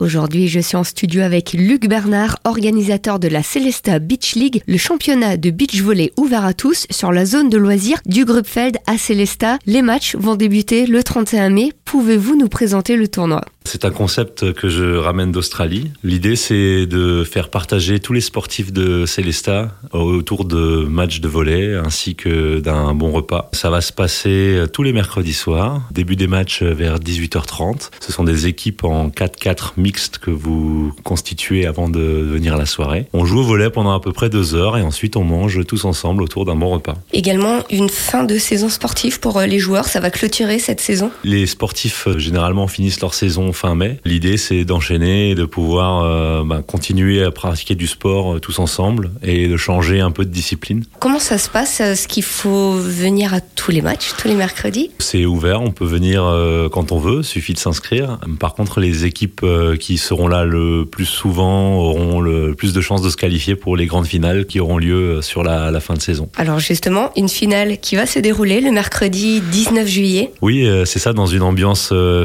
Aujourd'hui, je suis en studio avec Luc Bernard, organisateur de la Celesta Beach League, le championnat de beach volley ouvert à tous sur la zone de loisirs du Grupfeld à Celesta. Les matchs vont débuter le 31 mai. Pouvez-vous nous présenter le tournoi? C'est un concept que je ramène d'Australie. L'idée, c'est de faire partager tous les sportifs de Célesta autour de matchs de volley ainsi que d'un bon repas. Ça va se passer tous les mercredis soirs, début des matchs vers 18h30. Ce sont des équipes en 4-4 mixtes que vous constituez avant de venir à la soirée. On joue au volley pendant à peu près deux heures et ensuite on mange tous ensemble autour d'un bon repas. Également une fin de saison sportive pour les joueurs, ça va clôturer cette saison? Les sportifs généralement finissent leur saison fin mai. L'idée, c'est d'enchaîner et de pouvoir euh, bah, continuer à pratiquer du sport euh, tous ensemble et de changer un peu de discipline. Comment ça se passe Est-ce qu'il faut venir à tous les matchs, tous les mercredis? C'est ouvert, on peut venir euh, quand on veut, suffit de s'inscrire. Par contre, les équipes qui seront là le plus souvent auront le plus de chances de se qualifier pour les grandes finales qui auront lieu sur la, la fin de saison. Alors justement, une finale qui va se dérouler le mercredi 19 juillet. Oui, c'est ça, dans une ambiance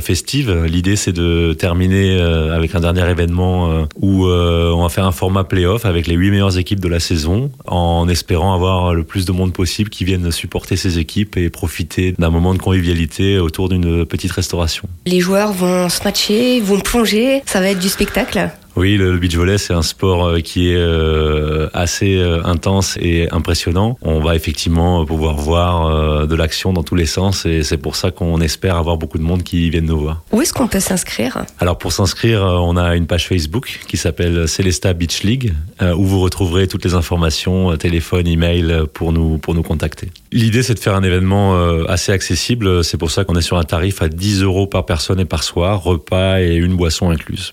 festive. L'idée, c'est de terminer euh, avec un dernier événement euh, où euh, on va faire un format playoff avec les huit meilleures équipes de la saison, en espérant avoir le plus de monde possible qui viennent supporter ces équipes et profiter d'un moment de convivialité autour d'une petite restauration. Les joueurs vont se matcher, vont plonger, ça va être du spectacle. Oui, le beach volley, c'est un sport euh, qui est euh, assez euh, intense et impressionnant. On va effectivement pouvoir voir de l'action dans tous les sens et c'est pour ça qu'on espère avoir beaucoup de monde qui viennent nous voir. Où est-ce qu'on peut s'inscrire? Alors pour s'inscrire, on a une page Facebook qui s'appelle Celesta Beach League où vous retrouverez toutes les informations, téléphone, email pour nous pour nous contacter. L'idée c'est de faire un événement assez accessible. C'est pour ça qu'on est sur un tarif à 10 euros par personne et par soir, repas et une boisson incluse.